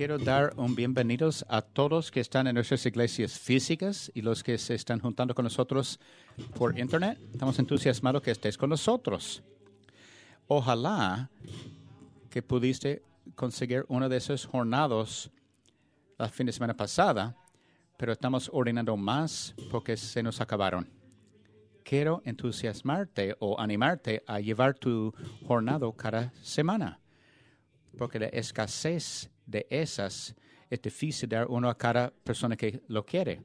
Quiero dar un bienvenidos a todos que están en nuestras iglesias físicas y los que se están juntando con nosotros por internet. Estamos entusiasmados que estés con nosotros. Ojalá que pudiste conseguir uno de esos jornados la fin de semana pasada, pero estamos ordenando más porque se nos acabaron. Quiero entusiasmarte o animarte a llevar tu jornado cada semana, porque la escasez de esas es difícil dar uno a cada persona que lo quiere.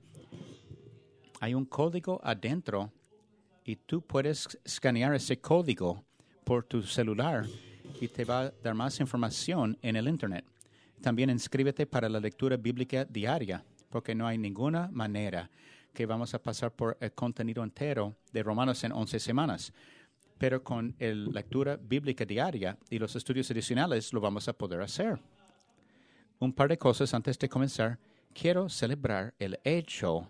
Hay un código adentro y tú puedes escanear ese código por tu celular y te va a dar más información en el Internet. También inscríbete para la lectura bíblica diaria, porque no hay ninguna manera que vamos a pasar por el contenido entero de Romanos en 11 semanas. Pero con la lectura bíblica diaria y los estudios adicionales lo vamos a poder hacer. Un par de cosas antes de comenzar. Quiero celebrar el hecho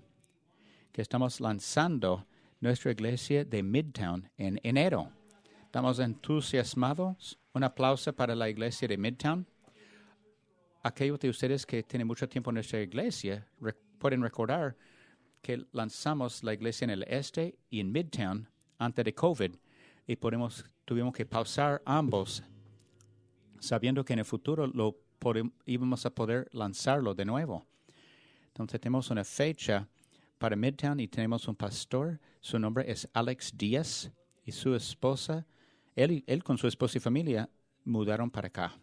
que estamos lanzando nuestra iglesia de Midtown en enero. Estamos entusiasmados. Un aplauso para la iglesia de Midtown. Aquellos de ustedes que tienen mucho tiempo en nuestra iglesia pueden recordar que lanzamos la iglesia en el este y en Midtown antes de COVID y tuvimos que pausar ambos sabiendo que en el futuro lo íbamos a poder lanzarlo de nuevo. Entonces tenemos una fecha para Midtown y tenemos un pastor, su nombre es Alex Díaz y su esposa, él, él con su esposa y familia mudaron para acá.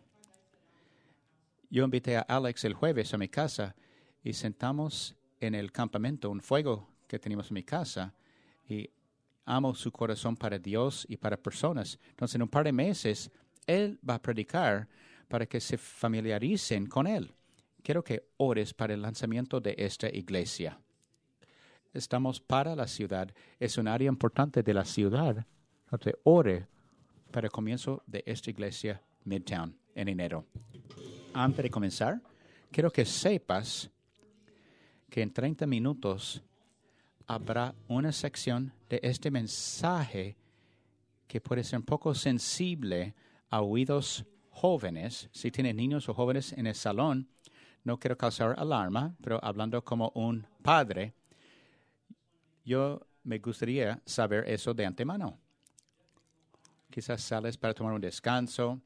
Yo invité a Alex el jueves a mi casa y sentamos en el campamento un fuego que teníamos en mi casa y amo su corazón para Dios y para personas. Entonces, en un par de meses, él va a predicar para que se familiaricen con él. Quiero que ores para el lanzamiento de esta iglesia. Estamos para la ciudad, es un área importante de la ciudad. Entonces, ore para el comienzo de esta iglesia Midtown en enero. Antes de comenzar, quiero que sepas que en 30 minutos habrá una sección de este mensaje que puede ser un poco sensible a oídos jóvenes. Si tienes niños o jóvenes en el salón, no quiero causar alarma, pero hablando como un padre, yo me gustaría saber eso de antemano. Quizás sales para tomar un descanso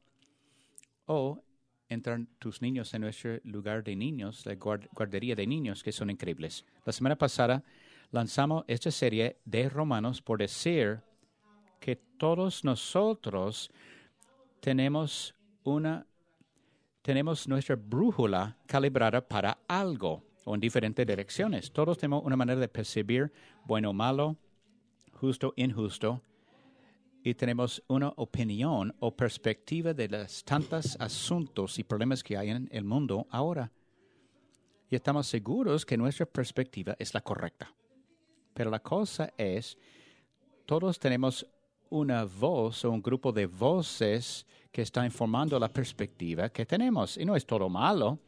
o entran tus niños en nuestro lugar de niños, la guardería de niños, que son increíbles. La semana pasada lanzamos esta serie de Romanos por decir que todos nosotros tenemos una tenemos nuestra brújula calibrada para algo o en diferentes direcciones. Todos tenemos una manera de percibir bueno o malo, justo injusto, y tenemos una opinión o perspectiva de los tantos asuntos y problemas que hay en el mundo ahora. Y estamos seguros que nuestra perspectiva es la correcta. Pero la cosa es, todos tenemos una voz o un grupo de voces que está informando la perspectiva que tenemos. Y no es todo malo,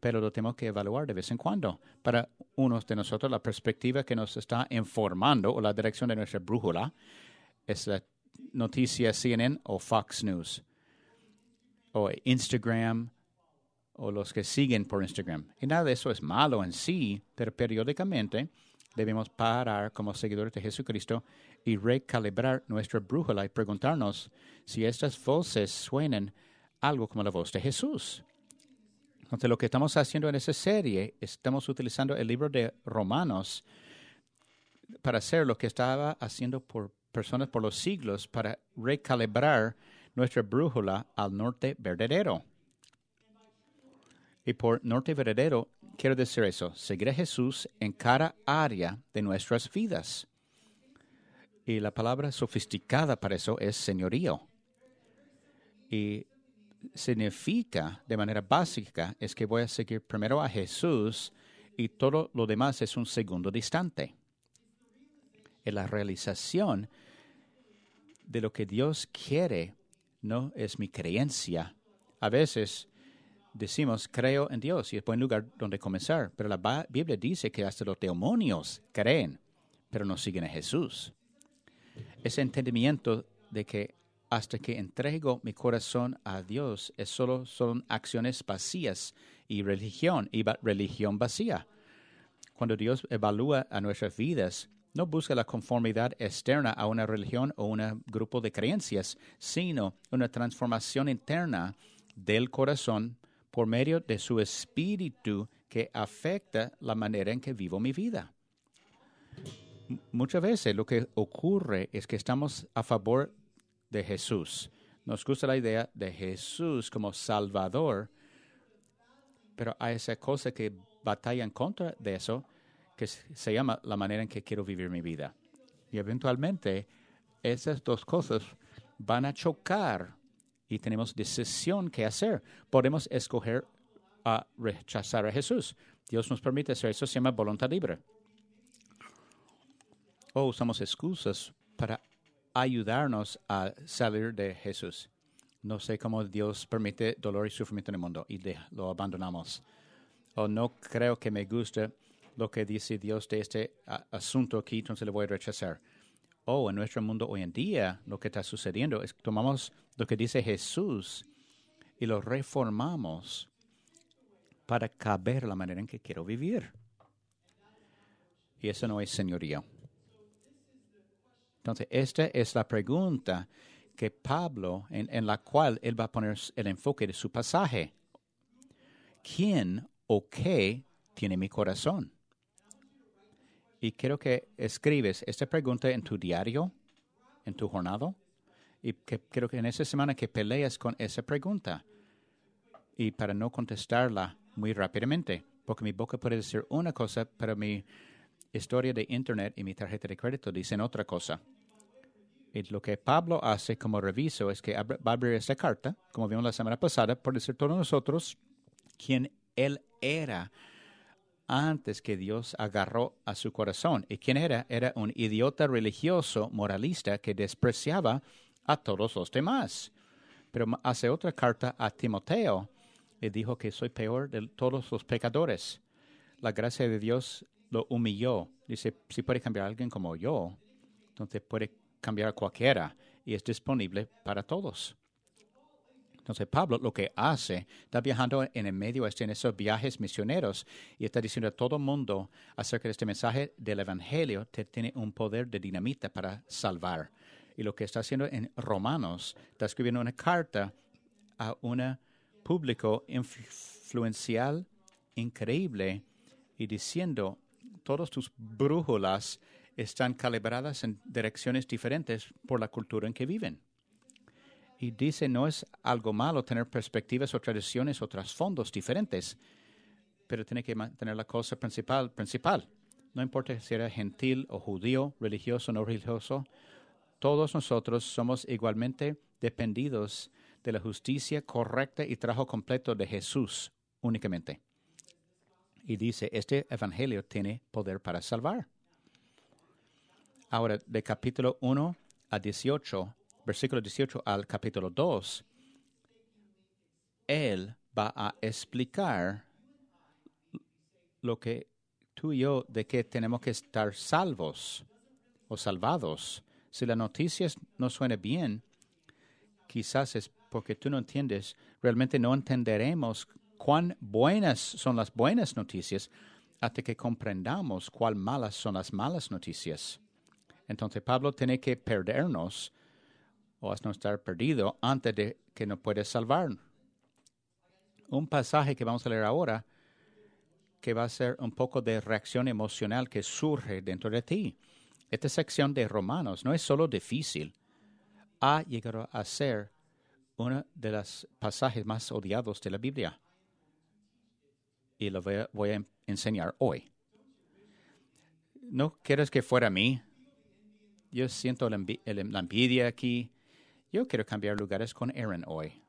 pero lo tenemos que evaluar de vez en cuando. Para unos de nosotros, la perspectiva que nos está informando o la dirección de nuestra brújula es la noticia CNN o Fox News o Instagram o los que siguen por Instagram. Y nada de eso es malo en sí, pero periódicamente debemos parar como seguidores de Jesucristo y recalibrar nuestra brújula y preguntarnos si estas voces suenan algo como la voz de Jesús. Entonces, lo que estamos haciendo en esa serie, estamos utilizando el libro de Romanos para hacer lo que estaba haciendo por personas por los siglos para recalibrar nuestra brújula al norte verdadero. Y por norte verdadero quiero decir eso, seguir a Jesús en cada área de nuestras vidas. Y la palabra sofisticada para eso es señorío. Y significa de manera básica es que voy a seguir primero a Jesús y todo lo demás es un segundo distante. En la realización de lo que Dios quiere no es mi creencia. A veces decimos creo en Dios y es buen lugar donde comenzar, pero la Biblia dice que hasta los demonios creen, pero no siguen a Jesús. Ese entendimiento de que hasta que entrego mi corazón a Dios, es solo son acciones vacías y religión, y religión vacía. Cuando Dios evalúa a nuestras vidas, no busca la conformidad externa a una religión o un grupo de creencias, sino una transformación interna del corazón por medio de su espíritu que afecta la manera en que vivo mi vida. Muchas veces lo que ocurre es que estamos a favor de Jesús. Nos gusta la idea de Jesús como Salvador, pero hay esa cosa que batalla en contra de eso, que se llama la manera en que quiero vivir mi vida. Y eventualmente esas dos cosas van a chocar y tenemos decisión que hacer. Podemos escoger a rechazar a Jesús. Dios nos permite hacer eso, se llama voluntad libre. O usamos excusas para ayudarnos a salir de Jesús. No sé cómo Dios permite dolor y sufrimiento en el mundo y lo abandonamos. O no creo que me guste lo que dice Dios de este asunto aquí, entonces le voy a rechazar. O en nuestro mundo hoy en día lo que está sucediendo es que tomamos lo que dice Jesús y lo reformamos para caber la manera en que quiero vivir. Y eso no es señorío. Entonces, esta es la pregunta que Pablo, en, en la cual él va a poner el enfoque de su pasaje. ¿Quién o qué tiene mi corazón? Y quiero que escribes esta pregunta en tu diario, en tu jornada, y que quiero que en esa semana que peleas con esa pregunta. Y para no contestarla muy rápidamente, porque mi boca puede decir una cosa, pero mi historia de internet y mi tarjeta de crédito dicen otra cosa. Y lo que Pablo hace como reviso es que va a abrir esta carta, como vimos la semana pasada, por decir todos nosotros quién él era antes que Dios agarró a su corazón. ¿Y quién era? Era un idiota religioso moralista que despreciaba a todos los demás. Pero hace otra carta a Timoteo y dijo que soy peor de todos los pecadores. La gracia de Dios lo humilló. Dice, si puede cambiar a alguien como yo, entonces puede cambiar a cualquiera y es disponible para todos. Entonces Pablo lo que hace, está viajando en el medio en esos viajes misioneros y está diciendo a todo el mundo acerca de este mensaje del Evangelio que tiene un poder de dinamita para salvar. Y lo que está haciendo en Romanos, está escribiendo una carta a un público influencial increíble y diciendo, todas tus brújulas están calibradas en direcciones diferentes por la cultura en que viven. Y dice, no es algo malo tener perspectivas o tradiciones o trasfondos diferentes, pero tiene que mantener la cosa principal, principal. No importa si era gentil o judío, religioso o no religioso, todos nosotros somos igualmente dependidos de la justicia correcta y trabajo completo de Jesús únicamente. Y dice, este evangelio tiene poder para salvar. Ahora, de capítulo 1 a 18, versículo 18 al capítulo 2, él va a explicar lo que tú y yo, de que tenemos que estar salvos o salvados. Si la noticia no suena bien, quizás es porque tú no entiendes, realmente no entenderemos cuán buenas son las buenas noticias hasta que comprendamos cuán malas son las malas noticias. Entonces Pablo tiene que perdernos o no estar perdido antes de que nos puede salvar. Un pasaje que vamos a leer ahora que va a ser un poco de reacción emocional que surge dentro de ti. Esta sección de Romanos no es solo difícil, ha llegado a ser uno de los pasajes más odiados de la Biblia. Y lo voy a, enseñar hoy. ¿No quieres que fuera a mí? Yo siento la envidia aquí. Yo quiero cambiar lugares con Aaron hoy.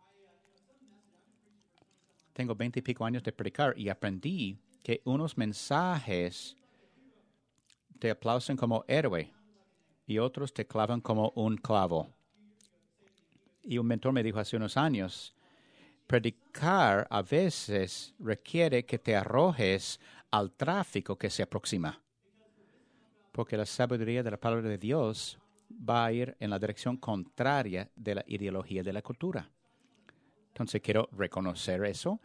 Tengo veinte y pico años de predicar y aprendí que unos mensajes te aplausen como héroe y otros te clavan como un clavo. Y un mentor me dijo hace unos años, predicar a veces requiere que te arrojes al tráfico que se aproxima. Porque la sabiduría de la palabra de Dios va a ir en la dirección contraria de la ideología de la cultura. Entonces quiero reconocer eso,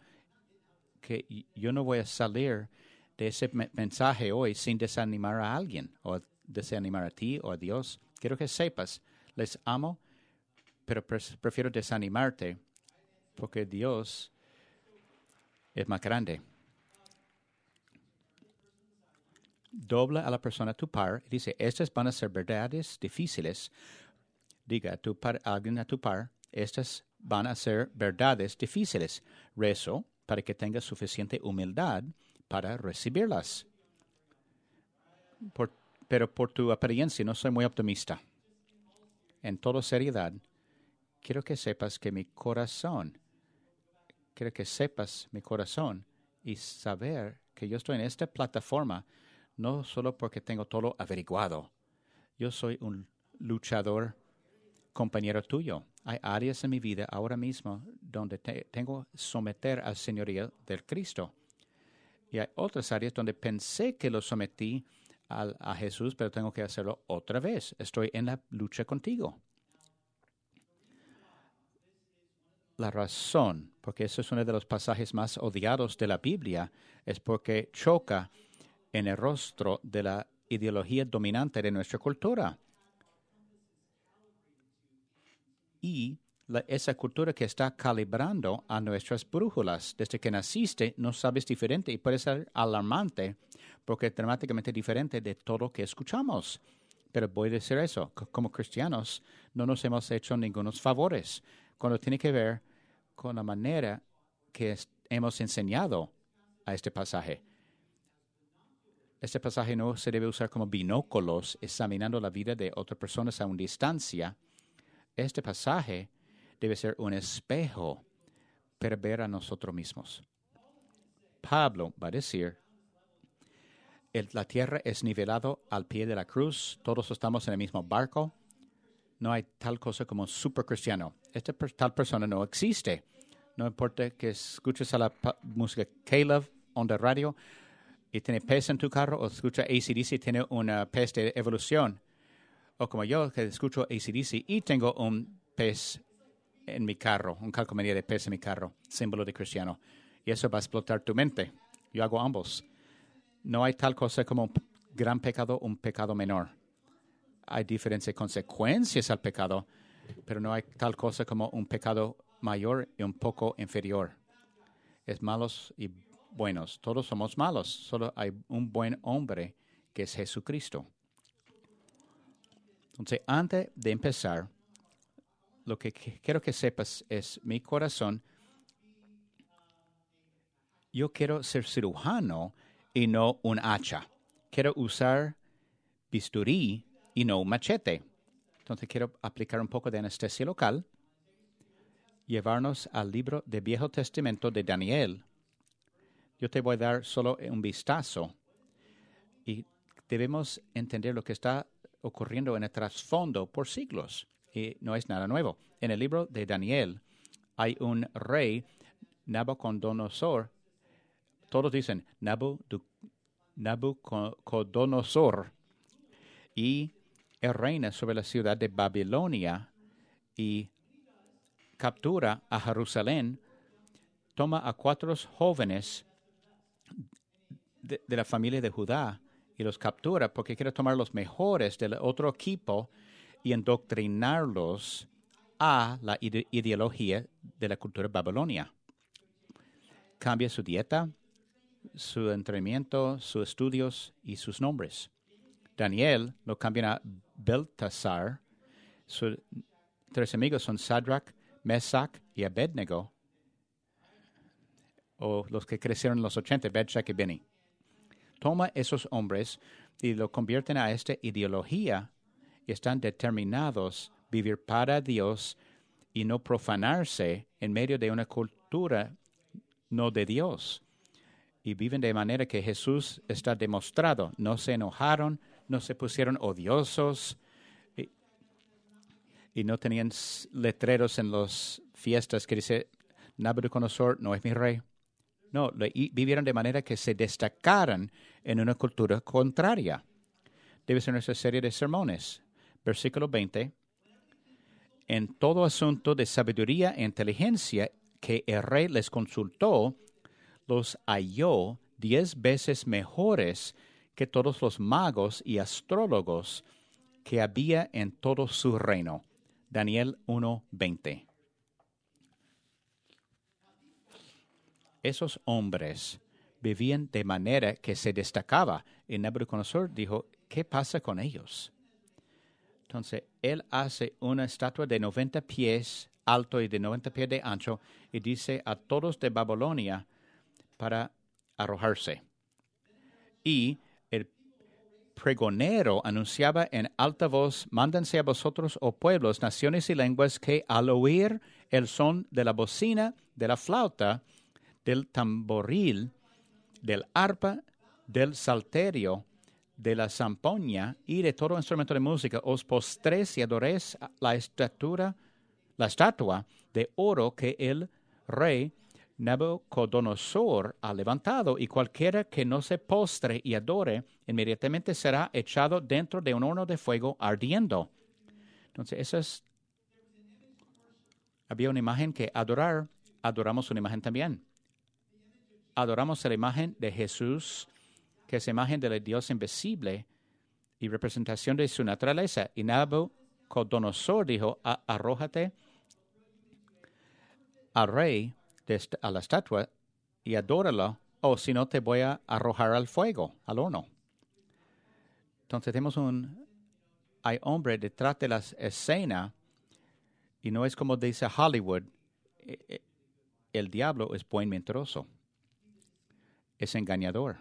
que yo no voy a salir de ese mensaje hoy sin desanimar a alguien o desanimar a ti o a Dios. Quiero que sepas, les amo, pero prefiero desanimarte porque Dios es más grande. Dobla a la persona tu par y dice, estas van a ser verdades difíciles. Diga tu par, alguien a tu par, estas van a ser verdades difíciles. Rezo para que tengas suficiente humildad para recibirlas. pero por tu apariencia no soy muy optimista. En toda seriedad, quiero que sepas que mi corazón, quiero que sepas mi corazón y saber que yo estoy en esta plataforma no solo porque tengo todo averiguado. Yo soy un luchador compañero tuyo. Hay áreas en mi vida ahora mismo donde tengo que someter al señorío del Cristo. Y hay otras áreas donde pensé que lo sometí a Jesús, pero tengo que hacerlo otra vez. Estoy en la lucha contigo. La razón, porque eso es uno de los pasajes más odiados de la Biblia, es porque choca en el rostro de la ideología dominante de nuestra cultura. Y esa cultura que está calibrando a nuestras brújulas. Desde que naciste no sabes diferente y puede ser alarmante porque es dramáticamente diferente de todo lo que escuchamos. Pero voy a decir eso, como cristianos no nos hemos hecho ningunos favores cuando tiene que ver con la manera que hemos enseñado a este pasaje. Este pasaje no se debe usar como binóculos examinando la vida de otras personas a una distancia. Este pasaje debe ser un espejo para ver a nosotros mismos. Pablo va a decir, la tierra es nivelado al pie de la cruz, todos estamos en el mismo barco, no hay tal cosa como super cristiano. Esta tal persona no existe. No importa que escuches a la música Caleb on the radio, y tiene pez en tu carro o escucha ACDC y tiene una pez de evolución. O como yo que escucho ACDC y tengo un pez en mi carro, un calcomanía de pez en mi carro, símbolo de cristiano. Y eso va a explotar tu mente. Yo hago ambos. No hay tal cosa como un gran pecado un pecado menor. Hay diferentes consecuencias al pecado, pero no hay tal cosa como un pecado mayor y un poco inferior. Es malos y buenos, todos somos malos, solo hay un buen hombre que es Jesucristo. Entonces, antes de empezar, lo que quiero que sepas es mi corazón. Yo quiero ser cirujano y no un hacha. Quiero usar bisturí y no un machete. Entonces quiero aplicar un poco de anestesia local, llevarnos al libro de Viejo Testamento de Daniel, yo te voy a dar solo un vistazo y debemos entender lo que está ocurriendo en el trasfondo por siglos y no es nada nuevo. En el libro de Daniel hay un rey, Nabucodonosor. Todos dicen Nabucodonosor y él reina sobre la ciudad de Babilonia y captura a Jerusalén, toma a cuatro jóvenes de, la familia de Judá y los captura porque quiere tomar los mejores del otro equipo y endoctrinarlos a la ideología de la cultura babilonia. Cambia su dieta, su entrenamiento, sus estudios y sus nombres. Daniel lo cambia a Beltasar. Sus tres amigos son Sadrach, Mesach y Abednego, o los que crecieron en los 80, Bedshak y Benny toma esos hombres y lo convierten a esta ideología y están determinados vivir para Dios y no profanarse en medio de una cultura no de Dios. Y viven de manera que Jesús está demostrado. No se enojaron, no se pusieron odiosos y, y no tenían letreros en las fiestas que dice Nabucodonosor no es mi rey. No, vivieron de manera que se destacaran en una cultura contraria. Debe ser nuestra serie de sermones versículo 20. En todo asunto de sabiduría e inteligencia que el rey les consultó, los halló diez veces mejores que todos los magos y astrólogos que había en todo su reino. Daniel 1:20. Esos hombres vivían de manera que se destacaba y Nabucodonosor dijo, ¿qué pasa con ellos? Entonces, él hace una estatua de 90 pies alto y de 90 pies de ancho y dice a todos de Babilonia para arrojarse. Y el pregonero anunciaba en alta voz, mándense a vosotros, oh pueblos, naciones y lenguas, que al oír el son de la bocina, de la flauta, del tamboril, del arpa, del salterio, de la zampoña y de todo instrumento de música, os postres y adoréis la estatura, la estatua de oro que el rey Nabucodonosor ha levantado, y cualquiera que no se postre y adore, inmediatamente será echado dentro de un horno de fuego ardiendo. Entonces, eso es. Había una imagen que adorar, adoramos una imagen también adoramos la imagen de Jesús, que es imagen del Dios invisible y representación de su naturaleza. Y Nabucodonosor dijo, arrójate al rey, a la estatua, y adóralo, o si no te voy a arrojar al fuego, al horno. Entonces tenemos un, hombre detrás de la escena, y no es como dice Hollywood, e, e, el diablo es buen mentiroso es engañador.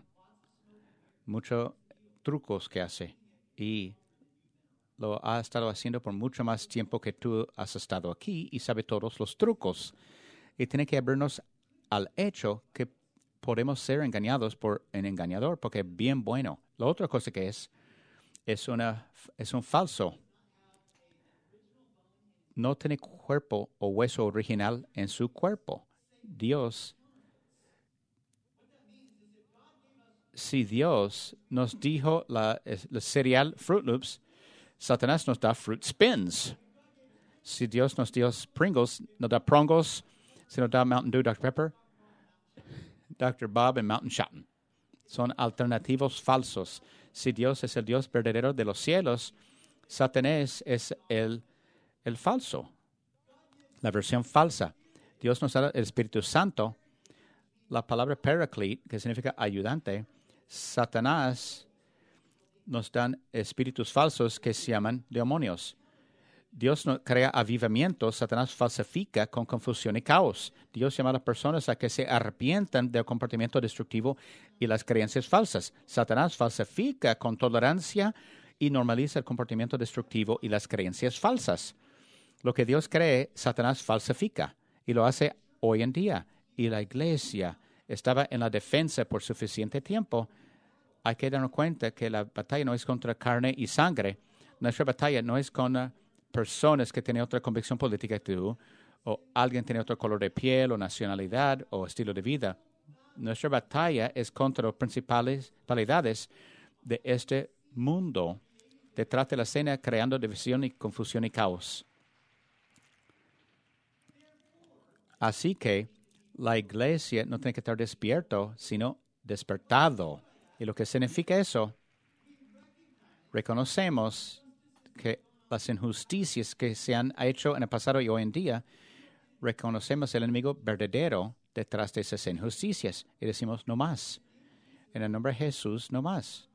Muchos trucos que hace y lo ha estado haciendo por mucho más tiempo que tú has estado aquí y sabe todos los trucos. Y tiene que abrirnos al hecho que podemos ser engañados por un engañador porque es bien bueno. La otra cosa que es, es, una, es un falso. No tiene cuerpo o hueso original en su cuerpo. Dios si Dios nos dijo la, cereal Fruit Loops, Satanás nos da Fruit Spins. Si Dios nos dio Pringles, nos da Prongos. Si nos da Mountain Dew, Dr. Pepper, Dr. Bob y Mountain Shotten. Son alternativos falsos. Si Dios es el Dios verdadero de los cielos, Satanás es el, el falso, la versión falsa. Dios nos da el Espíritu Santo. La palabra paraclete, que significa ayudante, Satanás nos dan espíritus falsos que se llaman demonios. Dios no crea avivamiento, Satanás falsifica con confusión y caos. Dios llama a las personas a que se arrepientan del comportamiento destructivo y las creencias falsas. Satanás falsifica con tolerancia y normaliza el comportamiento destructivo y las creencias falsas. Lo que Dios cree, Satanás falsifica y lo hace hoy en día. Y la iglesia estaba en la defensa por suficiente tiempo, hay que darnos cuenta que la batalla no es contra carne y sangre. Nuestra batalla no es con personas que tienen otra convicción política que tú, o alguien tiene otro color de piel, o nacionalidad, o estilo de vida. Nuestra batalla es contra las principales cualidades de este mundo, detrás de la escena creando división y confusión y caos. Así que la iglesia no tiene que estar despierto, sino despertado. Y lo que significa eso, reconocemos que las injusticias que se han hecho en el pasado y hoy en día, reconocemos el enemigo verdadero detrás de esas injusticias y decimos no más. En el nombre de Jesús, no más.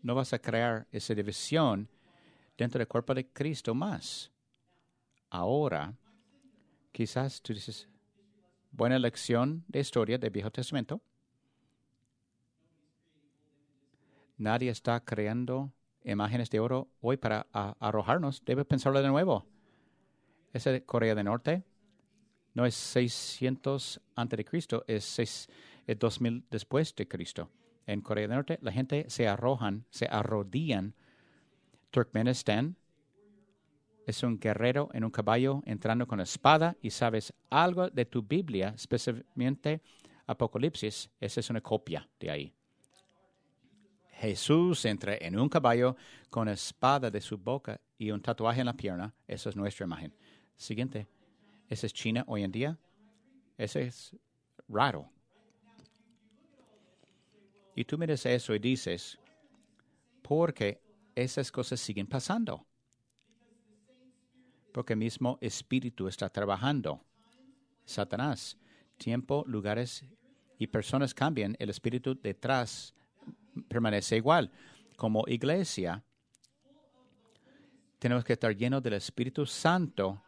No vas a crear esa división dentro del cuerpo de Cristo más. Ahora, quizás tú dices, buena lección de historia del Viejo Testamento. Nadie está creando imágenes de oro hoy para arrojarnos. Debe pensarlo de nuevo. Esa de Corea del Norte no es 600 antes de Cristo, es, 6, es 2000 después de Cristo. En Corea del Norte la gente se arrojan, se arrodillan. Turkmenistán es un guerrero en un caballo entrando con espada y sabes algo de tu Biblia, especialmente Apocalipsis, esa es una copia de ahí. Jesús entra en un caballo con espada de su boca y un tatuaje en la pierna. Esa es nuestra imagen. Siguiente. ¿Esa es China hoy en día? Ese es raro. Y tú miras eso y dices, ¿por qué esas cosas siguen pasando? Porque el mismo espíritu está trabajando. Satanás, tiempo, lugares y personas cambian, el espíritu detrás permanece igual. Como iglesia, tenemos que estar llenos del Espíritu Santo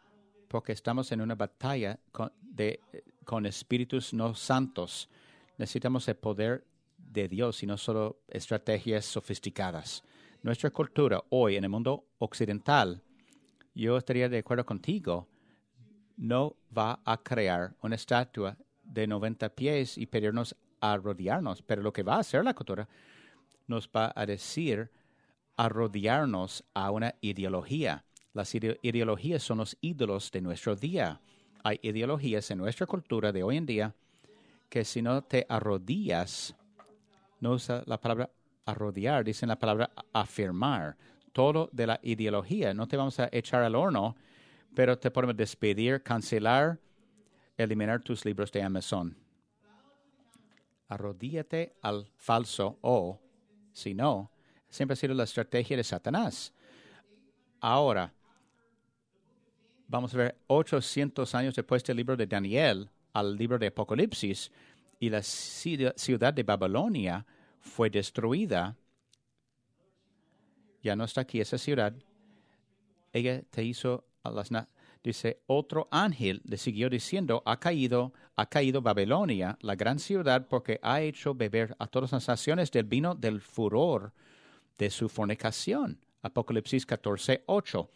porque estamos en una batalla con, de, con espíritus no santos. Necesitamos el poder de Dios y no solo estrategias sofisticadas. Nuestra cultura hoy en el mundo occidental, yo estaría de acuerdo contigo, no va a crear una estatua de 90 pies y pedirnos a rodearnos, pero lo que va a hacer la cultura nos va a decir a rodearnos a una ideología. Las ideologías son los ídolos de nuestro día. Hay ideologías en nuestra cultura de hoy en día que si no te arrodillas, no usa la palabra arrodillar, dicen la palabra afirmar. Todo de la ideología. No te vamos a echar al horno, pero te podemos despedir, cancelar, eliminar tus libros de Amazon. Arrodíllate al falso o si no, siempre ha sido la estrategia de Satanás. Ahora, vamos a ver 800 años después del libro de Daniel al libro de Apocalipsis, y la ciudad de Babilonia fue destruida. Ya no está aquí esa ciudad. Ella te hizo a las Dice, otro ángel le siguió diciendo, ha caído, ha caído Babilonia, la gran ciudad, porque ha hecho beber a todas las naciones del vino del furor de su fornicación. Apocalipsis 14, 8.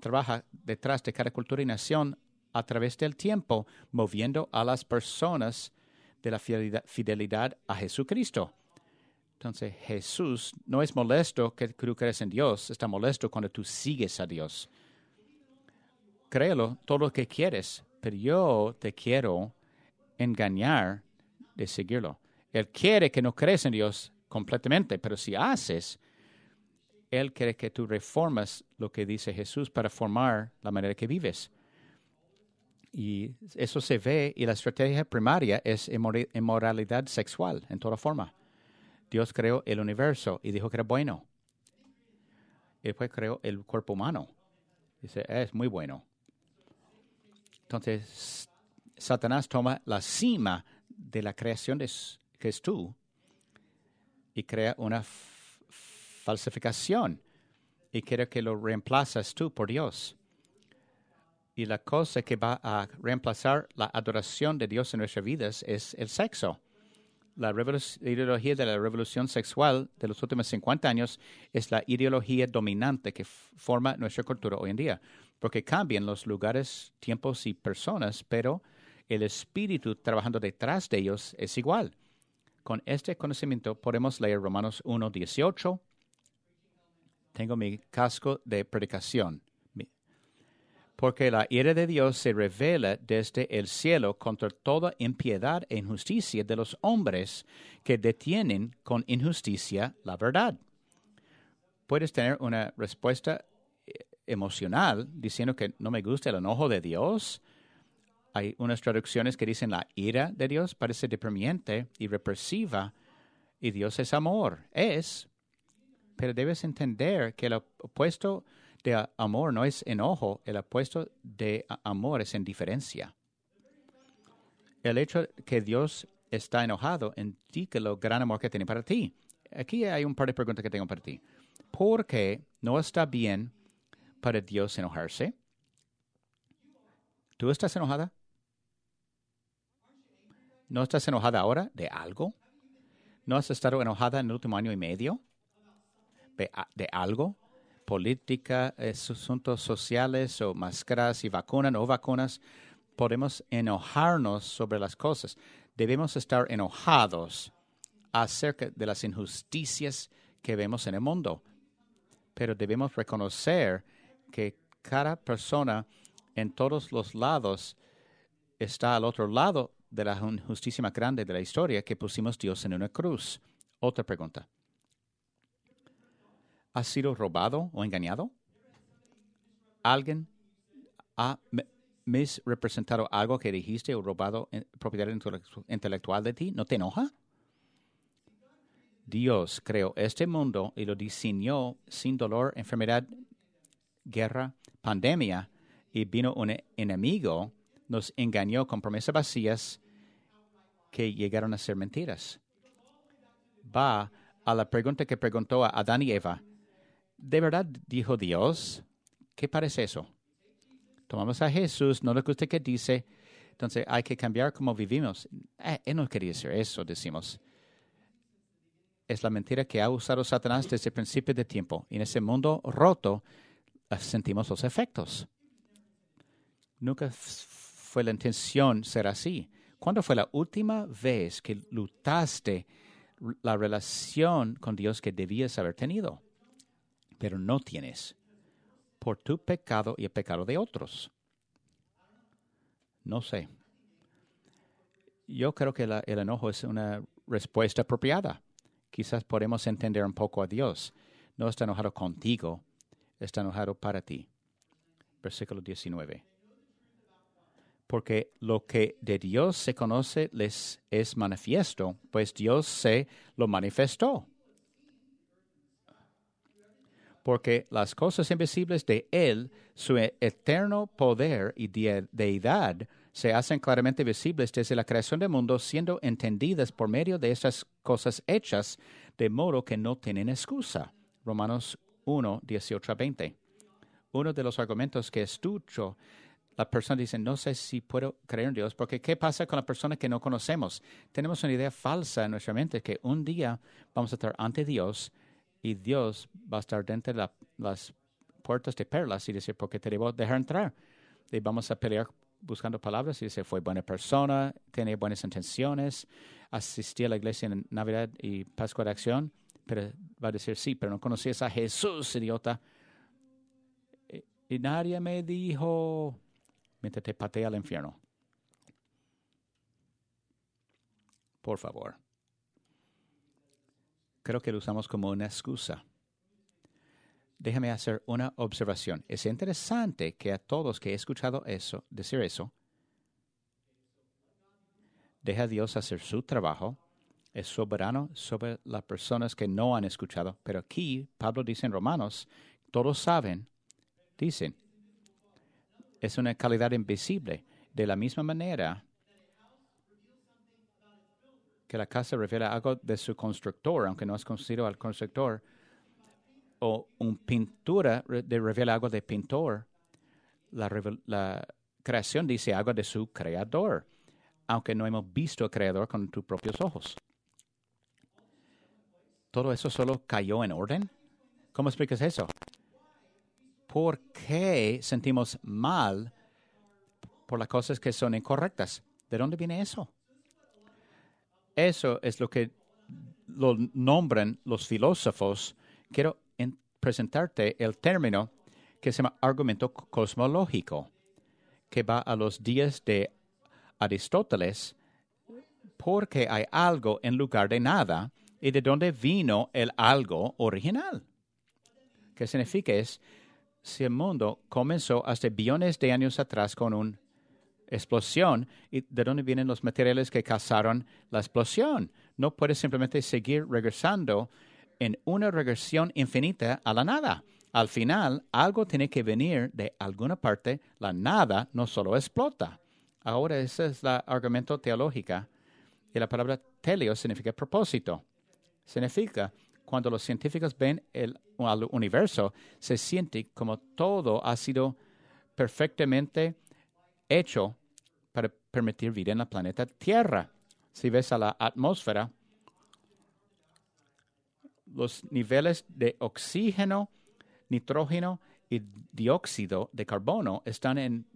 Trabaja detrás de cada cultura y nación a través del tiempo, moviendo a las personas de la fidelidad a Jesucristo. Entonces, Jesús no es molesto que tú crees en Dios, está molesto cuando tú sigues a Dios créelo todo lo que quieres, pero yo te quiero engañar de seguirlo. Él quiere que no crees en Dios completamente, pero si haces, Él quiere que tú reformas lo que dice Jesús para formar la manera que vives. Y eso se ve, y la estrategia primaria es inmoralidad sexual en toda forma. Dios creó el universo y dijo que era bueno. Y después creó el cuerpo humano. Dice, es muy bueno. Entonces, Satanás toma la cima de la creación de, que es tú y crea una falsificación y quiere que lo reemplazas tú por Dios. Y la cosa que va a reemplazar la adoración de Dios en nuestras vidas es el sexo. La ideología de la revolución sexual de los últimos 50 años es la ideología dominante que forma nuestra cultura hoy en día porque cambian los lugares, tiempos y personas, pero el espíritu trabajando detrás de ellos es igual. Con este conocimiento podemos leer Romanos 1, 18. Tengo mi casco de predicación. Porque la ira de Dios se revela desde el cielo contra toda impiedad e injusticia de los hombres que detienen con injusticia la verdad. Puedes tener una respuesta emocional, diciendo que no me gusta el enojo de Dios. Hay unas traducciones que dicen la ira de Dios parece deprimiente y represiva, y Dios es amor, es, pero debes entender que el opuesto de amor no es enojo, el opuesto de amor es indiferencia. El hecho que Dios está enojado indica lo gran amor que tiene para ti. Aquí hay un par de preguntas que tengo para ti. ¿Por qué no está bien para Dios enojarse? ¿Tú estás enojada? ¿No estás enojada ahora de algo? ¿No has estado enojada en el último año y medio de, algo? Política, asuntos sociales o máscaras y vacunas o vacunas. Podemos enojarnos sobre las cosas. Debemos estar enojados acerca de las injusticias que vemos en el mundo. Pero debemos reconocer que cada persona en todos los lados está al otro lado de la injusticia más grande de la historia que pusimos Dios en una cruz. Otra pregunta. ha sido robado o engañado? ¿Alguien ha misrepresentado algo que dijiste o robado propiedad intelectual de ti? ¿No te enoja? Dios creó este mundo y lo diseñó sin dolor, enfermedad, guerra, pandemia, y vino un enemigo, nos engañó con promesas vacías que llegaron a ser mentiras. Va a la pregunta que preguntó a Adán y Eva. ¿De verdad dijo Dios? ¿Qué parece eso? Tomamos a Jesús, no que usted que dice, entonces hay que cambiar cómo vivimos. Eh, él no quería decir eso, decimos es la mentira que ha usado Satanás desde el principio de tiempo. Y en ese mundo roto sentimos los efectos. Nunca fue la intención ser así. ¿Cuándo fue la última vez que lutaste la relación con Dios que debías haber tenido? Pero no tienes. Por tu pecado y el pecado de otros. No sé. Yo creo que el enojo es una respuesta apropiada quizás podemos entender un poco a Dios. No está enojado contigo, está enojado para ti. Versículo 19. Porque lo que de Dios se conoce les es manifiesto, pues Dios se lo manifestó. Porque las cosas invisibles de Él, su eterno poder y deidad, se hacen claramente visibles desde la creación del mundo, siendo entendidas por medio de estas cosas hechas, de modo que no tienen excusa. Romanos 1, 18 a 20. Uno de los argumentos que escucho, la persona dice, no sé si puedo creer en Dios, porque ¿qué pasa con la persona que no conocemos? Tenemos una idea falsa en nuestra mente que un día vamos a estar ante Dios y Dios va a estar dentro de las puertas de perlas y decir, ¿por qué te debo dejar entrar? Y vamos a pelear buscando palabras y dice, fue buena persona, tiene buenas intenciones, asistía a la iglesia en Navidad y Pascua de Acción, pero va a decir, sí, pero no conocías a Jesús, idiota. Y, nadie me dijo, mientras te patea al infierno. Por favor. Creo que lo usamos como una excusa déjame hacer una observación. Es interesante que a todos que he escuchado eso, decir eso, deja a Dios hacer su trabajo, es soberano sobre las personas que no han escuchado. Pero aquí Pablo dice en Romanos, todos saben, dicen, es una calidad invisible. De la misma manera que la casa revela algo de su constructor, aunque no es conocido al constructor, o una pintura de revela algo de pintor, la, creación dice algo de su creador, aunque no hemos visto al creador con tus propios ojos. ¿Todo eso solo cayó en orden? ¿Cómo explicas eso? ¿Por qué sentimos mal por las cosas que son incorrectas? ¿De dónde viene eso? Eso es lo que lo nombran los filósofos. Quiero presentarte el término que se llama argumento cosmológico, que va a los días de Aristóteles, porque hay algo en lugar de nada y de dónde vino el algo original. ¿Qué significa es si el mundo comenzó hace billones de años atrás con una explosión y de dónde vienen los materiales que causaron la explosión. No puede simplemente seguir regresando en una regresión infinita a la nada. Al final, algo tiene que venir de alguna parte. La nada no solo explota. Ahora, ese es el argumento teológico. Y la palabra telio significa propósito. Significa, cuando los científicos ven el, el universo, se siente como todo ha sido perfectamente hecho para permitir vida en el planeta Tierra. Si ves a la atmósfera, los niveles de oxígeno, nitrógeno y dióxido de carbono están en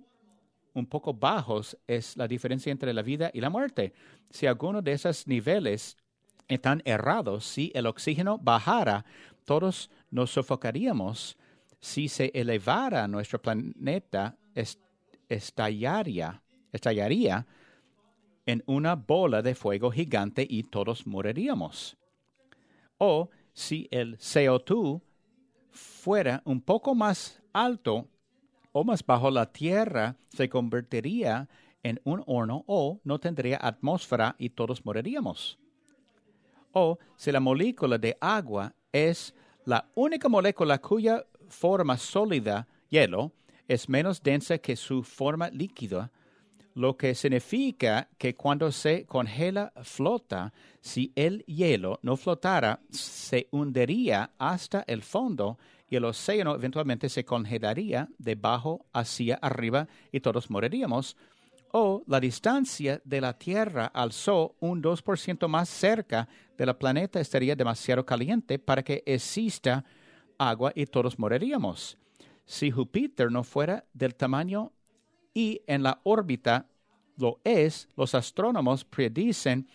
un poco bajos, es la diferencia entre la vida y la muerte. Si alguno de esos niveles están errados, si el oxígeno bajara, todos nos sofocaríamos. Si se elevara nuestro planeta, estallaría, estallaría en una bola de fuego gigante y todos moriríamos. O si el CO2 fuera un poco más alto o más bajo la tierra, se convertiría en un horno o no tendría atmósfera y todos moriríamos. O si la molécula de agua es la única molécula cuya forma sólida, hielo, es menos densa que su forma líquida, lo que significa que cuando se congela flota, si el hielo no flotara, se hundiría hasta el fondo y el océano eventualmente se congelaría de abajo hacia arriba y todos moriríamos. O la distancia de la Tierra al Sol un 2% más cerca de la planeta estaría demasiado caliente para que exista agua y todos moriríamos. Si Júpiter no fuera del tamaño y en la órbita lo es, los astrónomos predicen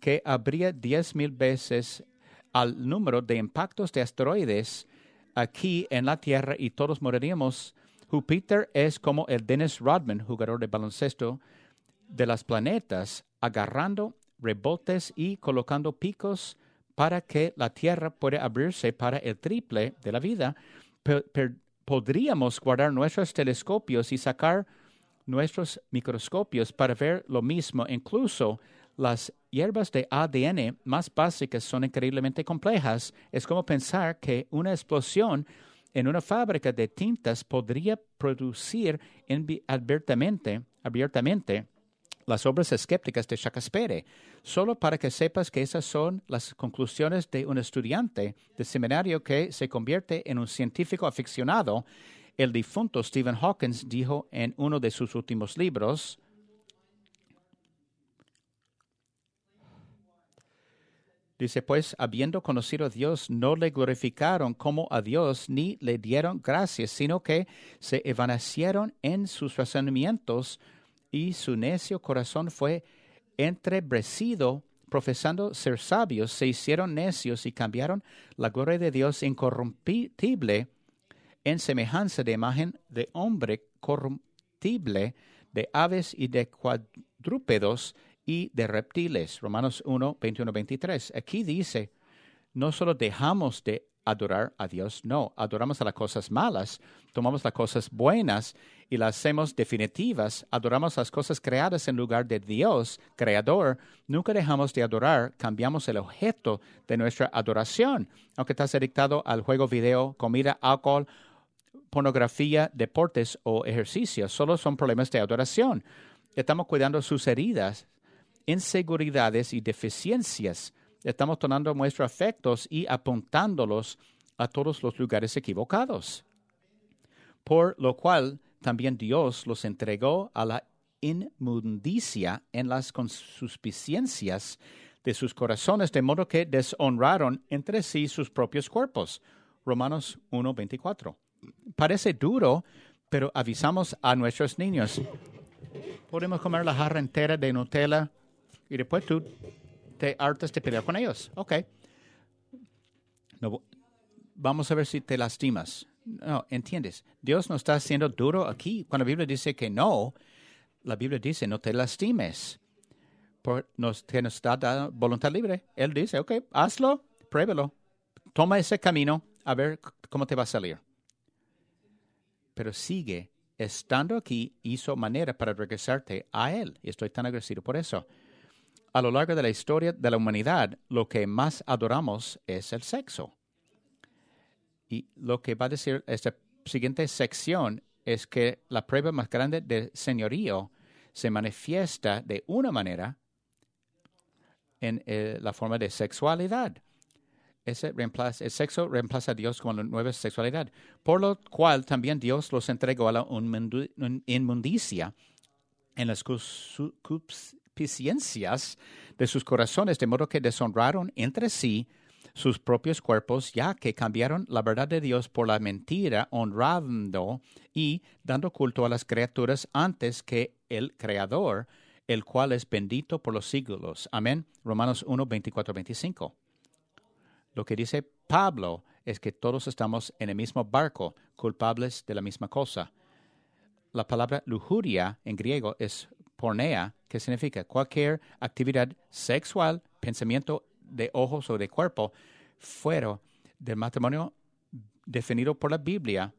que habría diez mil veces al número de impactos de asteroides aquí en la Tierra y todos moriríamos. Júpiter es como el Dennis Rodman, jugador de baloncesto de los planetas, agarrando rebotes y colocando picos para que la Tierra pueda abrirse para el triple de la vida. podríamos guardar nuestros telescopios y sacar nuestros microscopios para ver lo mismo. Incluso las hierbas de ADN más básicas son increíblemente complejas. Es como pensar que una explosión en una fábrica de tintas podría producir abiertamente, abiertamente las obras escépticas de Shakespeare, solo para que sepas que esas son las conclusiones de un estudiante de seminario que se convierte en un científico aficionado. El difunto Stephen Hawking dijo en uno de sus últimos libros, Dice, pues, habiendo conocido a Dios, no le glorificaron como a Dios, ni le dieron gracias, sino que se evanecieron en sus razonamientos, y su necio corazón fue entrebrecido, profesando ser sabios, se hicieron necios y cambiaron la gloria de Dios incorruptible en semejanza de imagen de hombre corruptible, de aves y de cuadrúpedos y de reptiles. Romanos 1, 21, 23. Aquí dice, no solo dejamos de adorar a Dios, no, adoramos a las cosas malas, tomamos las cosas buenas y las hacemos definitivas, adoramos las cosas creadas en lugar de Dios, creador, nunca dejamos de adorar, cambiamos el objeto de nuestra adoración. Aunque estás adictado al juego video, comida, alcohol pornografía, deportes o ejercicios, solo son problemas de adoración. Estamos cuidando sus heridas, inseguridades y deficiencias. Estamos tomando nuestros afectos y apuntándolos a todos los lugares equivocados. Por lo cual también Dios los entregó a la inmundicia en las consuficiencias de sus corazones, de modo que deshonraron entre sí sus propios cuerpos. Romanos 1.24 parece duro, pero avisamos a nuestros niños. Podemos comer la jarra entera de Nutella y después tú te hartas de pelear con ellos. Ok. No, vamos a ver si te lastimas. No, entiendes. Dios no está haciendo duro aquí. Cuando la Biblia dice que no, la Biblia dice no te lastimes. Por, nos, que nos da voluntad libre. Él dice, ok, hazlo, pruébelo. Toma ese camino a ver cómo te va a salir pero sigue estando aquí, hizo manera para regresarte a Él. Y estoy tan agradecido por eso. A lo largo de la historia de la humanidad, lo que más adoramos es el sexo. Y lo que va a decir esta siguiente sección es que la prueba más grande de señorío se manifiesta de una manera en eh, la forma de sexualidad ese reemplaza, el sexo reemplaza a Dios con la nueva sexualidad, por lo cual también Dios los entregó a la inmundicia en las de sus corazones, de modo que deshonraron entre sí sus propios cuerpos, ya que cambiaron la verdad de Dios por la mentira, honrando y dando culto a las criaturas antes que el Creador, el cual es bendito por los siglos. Amén. Romanos 1, 24, 25. Lo que dice Pablo es que todos estamos en el mismo barco, culpables de la misma cosa. La palabra lujuria en griego es pornea, que significa cualquier actividad sexual, pensamiento de ojos o de cuerpo, fuera del matrimonio definido por la Biblia.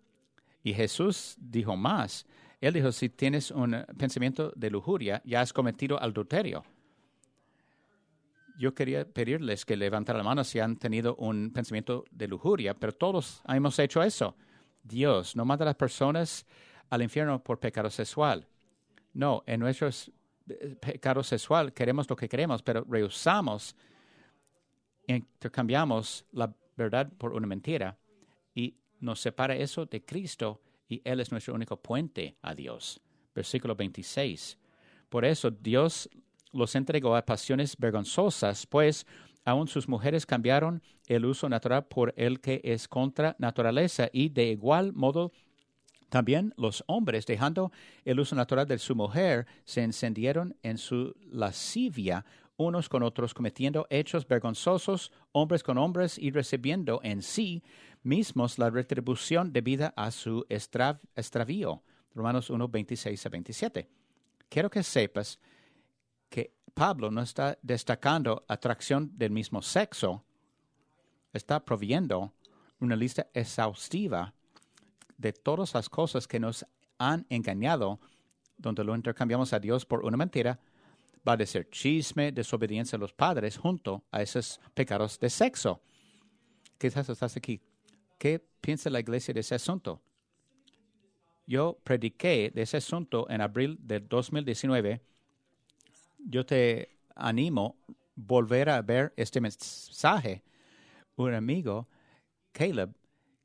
Y Jesús dijo más. Él dijo, si tienes un pensamiento de lujuria, ya has cometido adulterio. Yo quería pedirles que levantaran la mano si han tenido un pensamiento de lujuria, pero todos hemos hecho eso. Dios no manda a las personas al infierno por pecado sexual. No, en nuestros eh, pecado sexual queremos lo que queremos, pero rehusamos, intercambiamos la verdad por una mentira y nos separa eso de Cristo y Él es nuestro único puente a Dios. Versículo 26. Por eso Dios los entregó a pasiones vergonzosas, pues aún sus mujeres cambiaron el uso natural por el que es contra naturaleza y de igual modo también los hombres, dejando el uso natural de su mujer, se encendieron en su lascivia unos con otros, cometiendo hechos vergonzosos, hombres con hombres, y recibiendo en sí mismos la retribución debida a su extravío. Romanos 1, 26 a 27. Quiero que sepas que Pablo no está destacando atracción del mismo sexo, está proviendo una lista exhaustiva de todas las cosas que nos han engañado, donde lo intercambiamos a Dios por una mentira, va a ser chisme, desobediencia a los padres, junto a esos pecados de sexo. Quizás estás aquí. ¿Qué piensa la iglesia de ese asunto? Yo prediqué de ese asunto en abril del 2019. Yo te animo a volver a ver este mensaje. Un amigo, Caleb,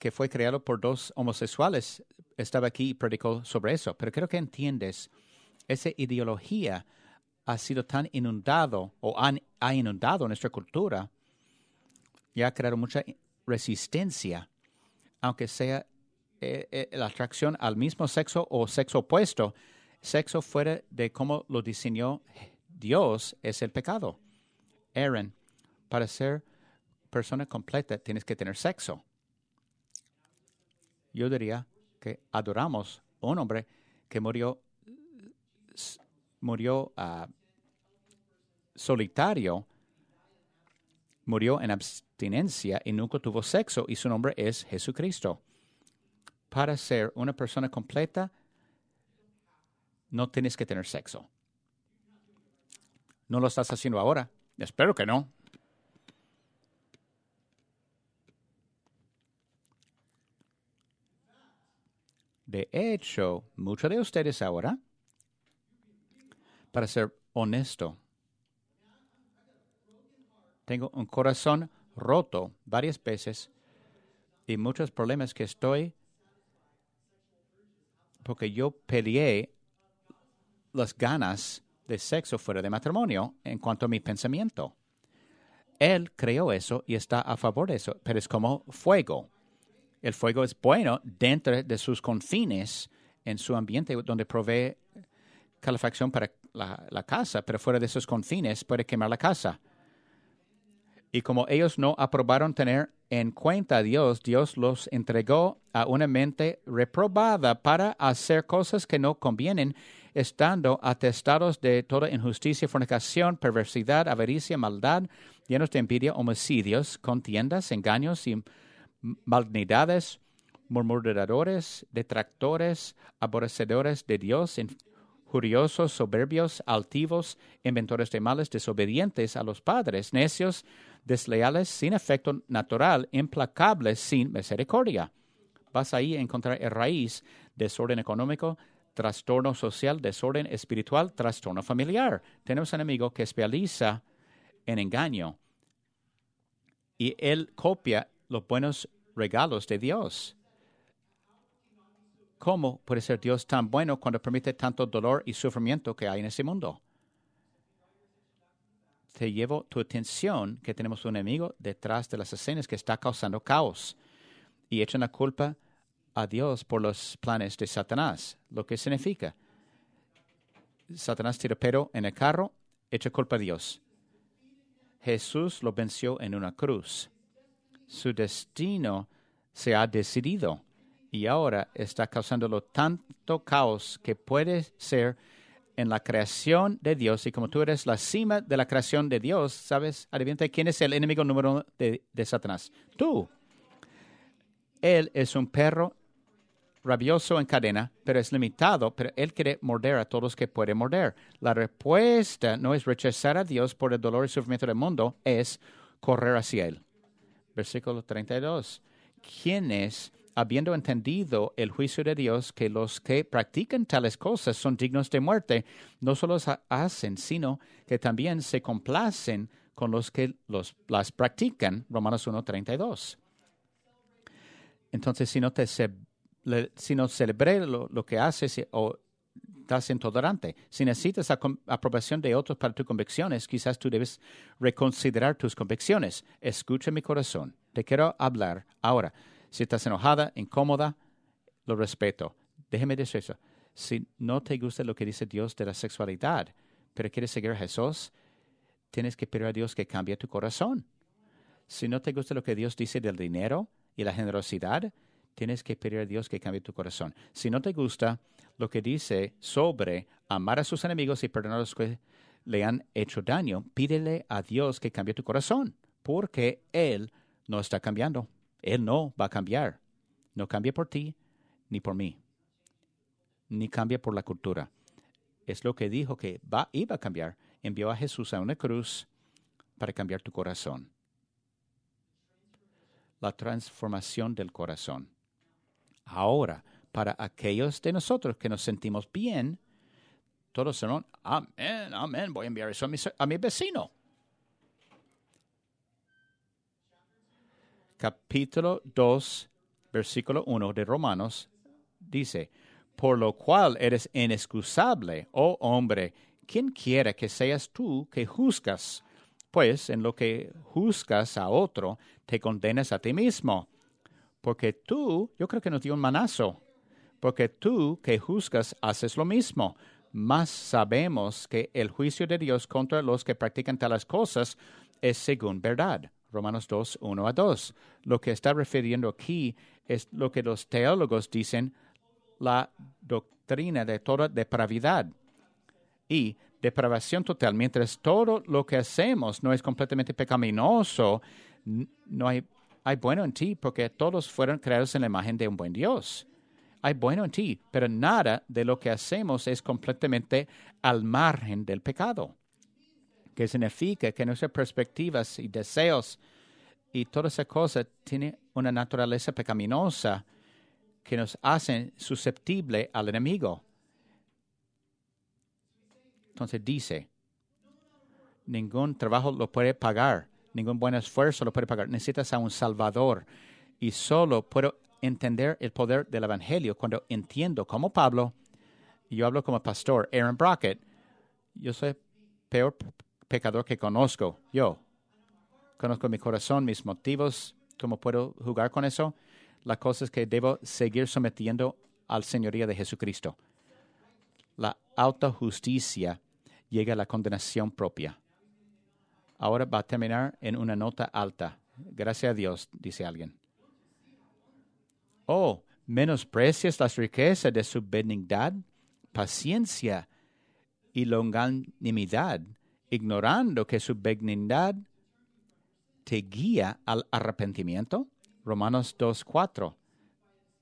que fue creado por dos homosexuales, estaba aquí y predicó sobre eso. Pero creo que entiendes, esa ideología ha sido tan inundado o ha inundado nuestra cultura y ha creado mucha resistencia, aunque sea eh, eh, la atracción al mismo sexo o sexo opuesto, sexo fuera de cómo lo diseñó Dios es el pecado. Aaron, para ser persona completa tienes que tener sexo yo diría que adoramos a un hombre que murió, murió uh, solitario, murió en abstinencia y nunca tuvo sexo y su nombre es Jesucristo. Para ser una persona completa, no tienes que tener sexo. No lo estás haciendo ahora. Espero que no. De hecho, muchos de ustedes ahora, para ser honesto, tengo un corazón roto varias veces y muchos problemas que estoy porque yo peleé las ganas de sexo fuera de matrimonio en cuanto a mi pensamiento. Él creó eso y está a favor de eso, pero es como fuego. El fuego es bueno dentro de sus confines, en su ambiente donde provee calefacción para la, casa, pero fuera de sus confines puede quemar la casa. Y como ellos no aprobaron tener en cuenta a Dios, Dios los entregó a una mente reprobada para hacer cosas que no convienen, estando atestados de toda injusticia, fornicación, perversidad, avaricia, maldad, llenos de envidia, homicidios, contiendas, engaños y malignidades, murmuradores, detractores, aborrecedores de Dios, injuriosos, soberbios, altivos, inventores de males, desobedientes a los padres, necios, desleales, sin efecto natural, implacables, sin misericordia. Vas ahí a encontrar el raíz, desorden económico, trastorno social, desorden espiritual, trastorno familiar. Tenemos un enemigo que especializa en engaño y él copia los buenos regalos de Dios. ¿Cómo puede ser Dios tan bueno cuando permite tanto dolor y sufrimiento que hay en ese mundo? Te llevo tu atención que tenemos un enemigo detrás de las escenas que está causando caos y echan la culpa a Dios por los planes de Satanás. Lo que significa, Satanás tira pero en el carro, echa culpa a Dios. Jesús lo venció en una cruz su destino se ha decidido y ahora está causándolo tanto caos que puede ser en la creación de Dios. Y como tú eres la cima de la creación de Dios, ¿sabes? Adivina quién es el enemigo número uno de, de Satanás. Tú. Él es un perro rabioso en cadena, pero es limitado, pero Él quiere morder a todos que puede morder. La respuesta no es rechazar a Dios por el dolor y sufrimiento del mundo, es correr hacia Él. Versículo 32. Quienes, habiendo entendido el juicio de Dios, que los que practican tales cosas son dignos de muerte, no solo hacen, sino que también se complacen con los que los, las practican. Romanos 1.32. Entonces, si no te si no celebre lo, que haces o estás intolerante, si necesitas aprobación de otros para tus convicciones, quizás tú debes reconsiderar tus convicciones. Escucha mi corazón. Te quiero hablar ahora. Si estás enojada, incómoda, lo respeto. Déjeme decir eso. Si no te gusta lo que dice Dios de la sexualidad, pero quieres seguir a Jesús, tienes que pedir a Dios que cambie tu corazón. Si no te gusta lo que Dios dice del dinero y la generosidad, tienes que pedir a Dios que cambie tu corazón. Si no te gusta lo que dice sobre amar a sus enemigos y perdonar a los que le han hecho daño, pídele a Dios que cambie tu corazón, porque Él no está cambiando. Él no va a cambiar. No cambia por ti ni por mí, ni cambia por la cultura. Es lo que dijo que va, iba a cambiar. Envió a Jesús a una cruz para cambiar tu corazón. La transformación del corazón. Ahora, para aquellos de nosotros que nos sentimos bien, todos son, amén, amén, voy a enviar eso a mi, a mi vecino. Capítulo 2, versículo 1 de Romanos dice, por lo cual eres inexcusable, oh hombre, quien quiera que seas tú que juzgas, pues en lo que juzgas a otro, te condenas a ti mismo porque tú, yo creo que nos dio un manazo, porque tú que juzgas haces lo mismo. Más sabemos que el juicio de Dios contra los que practican tales cosas es según verdad. Romanos 2, 1 a 2. Lo que está refiriendo aquí es lo que los teólogos dicen la doctrina de toda depravidad y depravación total. Mientras todo lo que hacemos no es completamente pecaminoso, no hay hay bueno en ti porque todos fueron creados en la imagen de un buen Dios. Hay bueno en ti, pero nada de lo que hacemos es completamente al margen del pecado, que significa que nuestras perspectivas y deseos y toda esa cosa tiene una naturaleza pecaminosa que nos hacen susceptible al enemigo. Entonces dice, ningún trabajo lo puede pagar Ningún buen esfuerzo lo puede pagar. Necesitas a un Salvador. Y solo puedo entender el poder del Evangelio cuando entiendo como Pablo, yo hablo como pastor, Aaron Brockett, yo soy peor pecador que conozco. Yo conozco mi corazón, mis motivos, cómo puedo jugar con eso. La cosa es que debo seguir sometiendo al señoría de Jesucristo. La alta justicia llega a la condenación propia ahora va a terminar en una nota alta. Gracias a Dios, dice alguien. Oh, menosprecias las riquezas de su benignidad, paciencia y longanimidad, ignorando que su benignidad te guía al arrepentimiento. Romanos 2.4.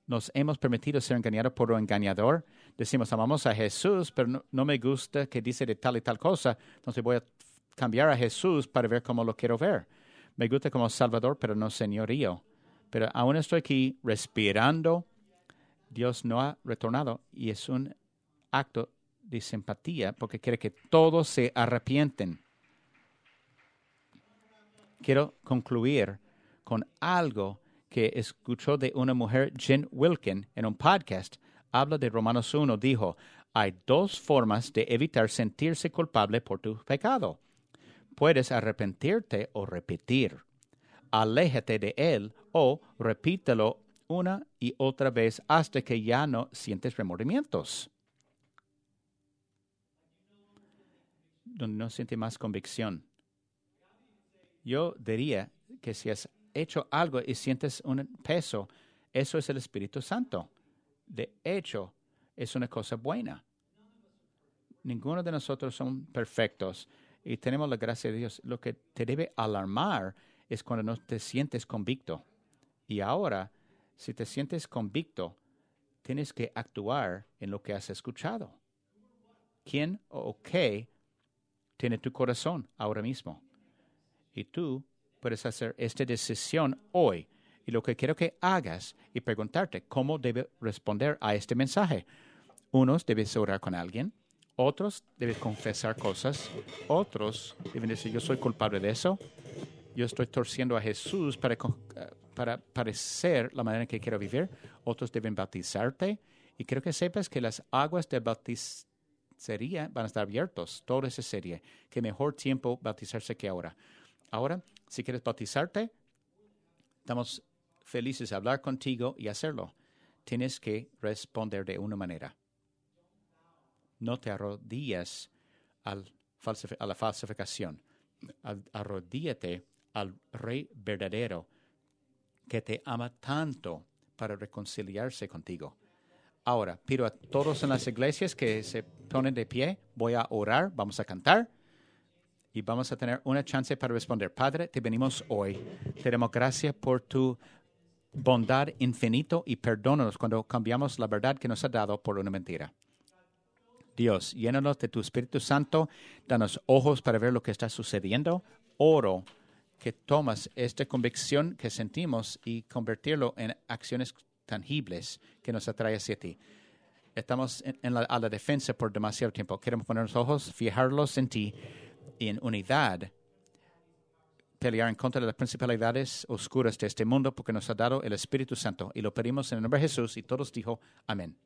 Nos hemos permitido ser engañados por un engañador. Decimos, amamos a Jesús, pero no, no, me gusta que dice de tal y tal cosa, entonces voy a cambiar a Jesús para ver cómo lo quiero ver. Me gusta como Salvador, pero no señorío. Pero aún estoy aquí respirando. Dios no ha retornado y es un acto de simpatía porque quiere que todos se arrepienten. Quiero concluir con algo que escuchó de una mujer, Jen Wilkin, en un podcast. Habla de Romanos 1. Dijo, hay dos formas de evitar sentirse culpable por tu pecado puedes arrepentirte o repetir. Aléjate de él o repítelo una y otra vez hasta que ya no sientes remordimientos. Donde no sientes más convicción. Yo diría que si has hecho algo y sientes un peso, eso es el Espíritu Santo. De hecho, es una cosa buena. Ninguno de nosotros son perfectos y tenemos la gracia de Dios. Lo que te debe alarmar es cuando no te sientes convicto. Y ahora, Si te sientes convicto, tienes que actuar en lo que has escuchado. ¿Quién o qué tiene tu corazón ahora mismo? Y tú puedes hacer esta decisión hoy. Y lo que quiero que hagas y preguntarte cómo debe responder a este mensaje. Unos debes orar con alguien, otros debes confesar cosas, otros deben decir yo soy culpable de eso, yo estoy torciendo a Jesús para, eh, para parecer la manera en que quiero vivir, otros deben bautizarte y quiero que sepas que las aguas de bauticería van a estar abiertos toda esa serie. Qué mejor tiempo bautizarse que ahora. Ahora, si quieres bautizarte, estamos felices de hablar contigo y hacerlo. Tienes que responder de una manera. No te arrodillas al a la falsificación. Arrodíate al Rey verdadero que te ama tanto para reconciliarse contigo. Ahora, pido a todos en las iglesias que se ponen de pie, voy a orar, vamos a cantar y vamos a tener una chance para responder. Padre, te venimos hoy. Te damos gracias por tu bondad infinito y perdónanos cuando cambiamos la verdad que nos ha dado por una mentira. Dios, llénanos de tu Espíritu Santo, danos ojos para ver lo que está sucediendo. Oro que tomas esta convicción que sentimos y convertirlo en acciones tangibles que nos atrae hacia ti. Estamos en, la, a la defensa por demasiado tiempo. Queremos poner los ojos, fijarlos en ti y en unidad pelear en contra de las principalidades oscuras de este mundo porque nos ha dado el Espíritu Santo y lo pedimos en el nombre de Jesús y todos dijo amén.